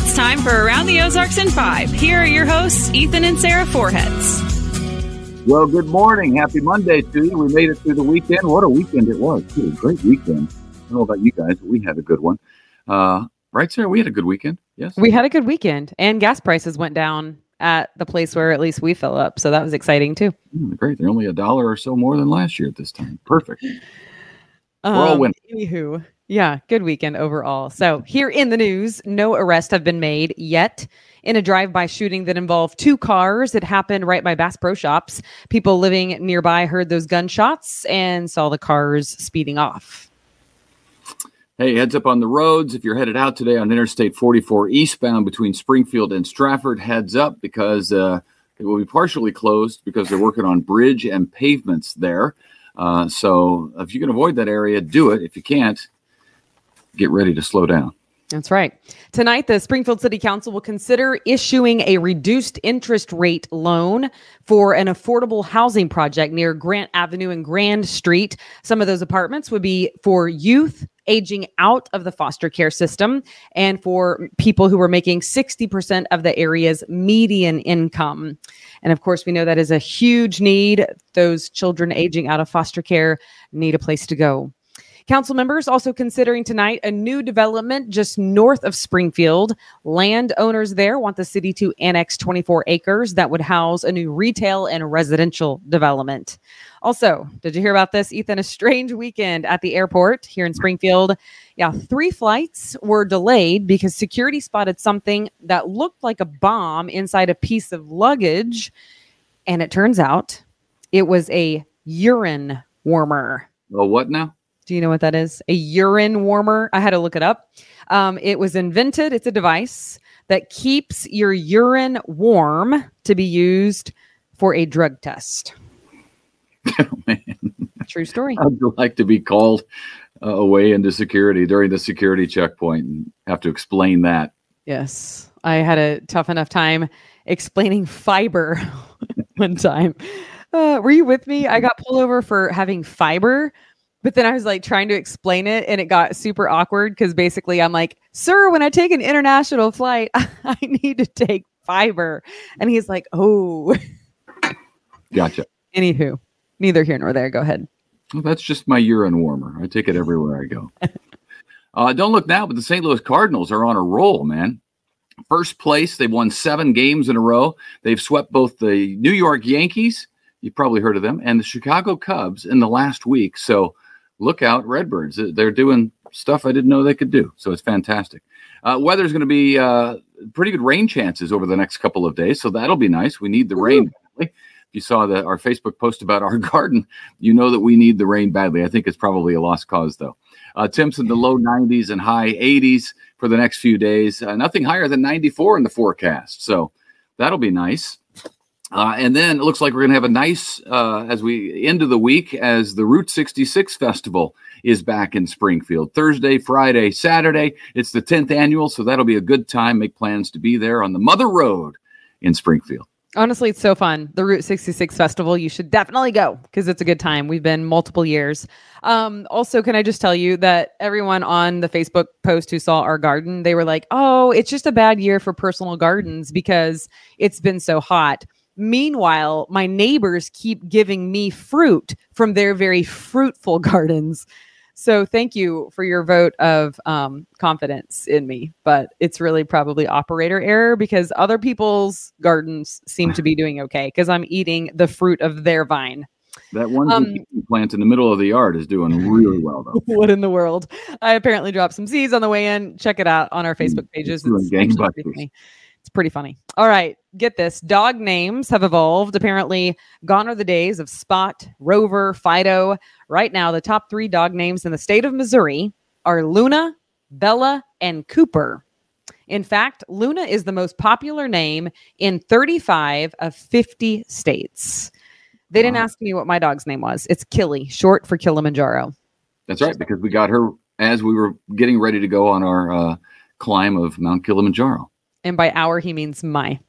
It's time for Around the Ozarks in Five. Here are your hosts, Ethan and Sarah Forhetz. Well, good morning. Happy Monday to you. We made it through the weekend. What a weekend it was. It was a great weekend. I don't know about you guys, but we had a good one. Uh, right, Sarah? We had a good weekend. Yes. We had a good weekend, and gas prices went down at the place where at least we fill up. So that was exciting too. Mm, great. They're only a dollar or so more than last year at this time. Perfect. We're all Um, winning. Anywho, yeah, good weekend overall. So here in the news, no arrests have been made yet in a drive-by shooting that involved two cars. It happened right by Bass Pro Shops. People living nearby heard those gunshots and saw the cars speeding off. Hey, heads up on the roads. If you're headed out today on Interstate 44 eastbound between Springfield and Strafford, heads up because uh, it will be partially closed because they're working on bridge and pavements there. Uh, so if you can avoid that area, do it. If you can't, get ready to slow down. That's right. Tonight, the Springfield City Council will consider issuing a reduced interest rate loan for an affordable housing project near Grant Avenue and Grand Street. Some of those apartments would be for youth aging out of the foster care system and for people who are making 60% of the area's median income. And of course, we know that is a huge need. Those children aging out of foster care need a place to go. Council members also considering tonight a new development just north of Springfield. Landowners there want the city to annex 24 acres that would house a new retail and residential development. Also, did you hear about this, Ethan? A strange weekend at the airport here in Springfield. Yeah, three flights were delayed because security spotted something that looked like a bomb inside a piece of luggage. And it turns out it was a urine warmer. Oh, what now? Do you know what that is? A urine warmer. I had to look it up. Um, it was invented, it's a device that keeps your urine warm to be used for a drug test. Oh, man. True story. I'd like to be called uh, away into security during the security checkpoint and have to explain that. Yes. I had a tough enough time explaining fiber one time. Uh, were you with me? I got pulled over for having fiber, but then I was like trying to explain it and it got super awkward because basically I'm like, sir, when I take an international flight, I need to take fiber. And he's like, oh, Gotcha. anywho, neither here nor there. Go ahead. Well, that's just my urine warmer. I take it everywhere I go. uh, don't look now, but the St. Louis Cardinals are on a roll, man. First place, they've won seven games in a row. They've swept both the New York Yankees, you probably heard of them, and the Chicago Cubs in the last week. So look out, Redbirds. They're doing stuff I didn't know they could do. So it's fantastic. Uh, weather's going to be uh, pretty good rain chances over the next couple of days. So that'll be nice. We need the rain. badly. If you saw the, our Facebook post about our garden, you know that we need the rain badly. I think it's probably a lost cause, though. Uh, temps in the low 90s and high 80s for the next few days. Uh, nothing higher than 94 in the forecast. So that'll be nice. Uh, and then it looks like we're going to have a nice, uh, as we end of the week, as the Route 66 Festival is back in Springfield. Thursday, Friday, Saturday. It's the 10th annual, so that'll be a good time. Make plans to be there on the Mother Road in Springfield. Honestly, it's so fun. The Route 66 Festival, you should definitely go because it's a good time. We've been multiple years. Um, also, can I just tell you that everyone on the Facebook post who saw our garden, they were like, oh, it's just a bad year for personal gardens because it's been so hot. Meanwhile, my neighbors keep giving me fruit from their very fruitful gardens. So thank you for your vote of um, confidence in me, but it's really probably operator error because other people's gardens seem to be doing okay because I'm eating the fruit of their vine. That one Um, plant in the middle of the yard is doing really well, though. what in the world? I apparently dropped some seeds on the way in. Check it out on our Facebook pages. doing It's, actually pretty funny. It's pretty funny. All right, get this. Dog names have evolved. Apparently, gone are the days of Spot, Rover, Fido. Right now, the top three dog names in the state of Missouri are Luna, Bella, and Cooper. In fact, Luna is the most popular name in 35 of 50 states. They didn't Wow. ask me what my dog's name was. It's Killy, short for Kilimanjaro. That's right, because we got her as we were getting ready to go on our uh, climb of Mount Kilimanjaro. And by our, he means my.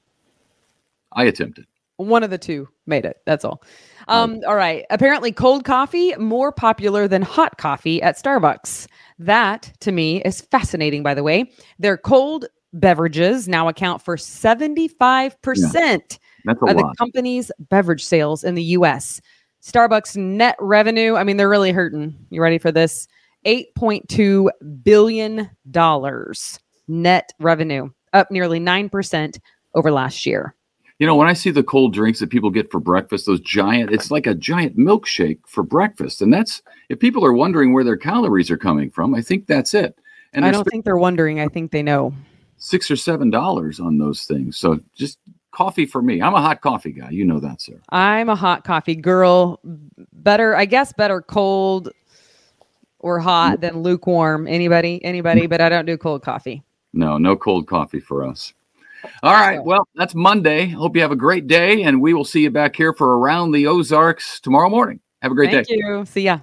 I attempted. One of the two made it. That's all. Um, all right. Apparently, cold coffee more popular than hot coffee at Starbucks. That to me is fascinating. By the way, their cold beverages now account for 75% That's a of the company's beverage sales in the US. Starbucks net revenue, I mean, they're really hurting. You ready for this? $8.2 billion net revenue, up nearly 9% over last year. You know, when I see the cold drinks that people get for breakfast, those giant, it's like a giant milkshake for breakfast. And that's, if people are wondering where their calories are coming from, I think that's it. And I don't think they're wondering. I think they know. six or seven dollars on those things. So just coffee for me. I'm a hot coffee guy. You know that, sir. I'm a hot coffee girl. Better, I guess, better cold or hot mm. than lukewarm. Anybody, anybody, but I don't do cold coffee. No, no cold coffee for us. All right. Well, that's Monday. Hope you have a great day, and we will see you back here for Around the Ozarks tomorrow morning. Have a great Thank day. Thank you. See ya.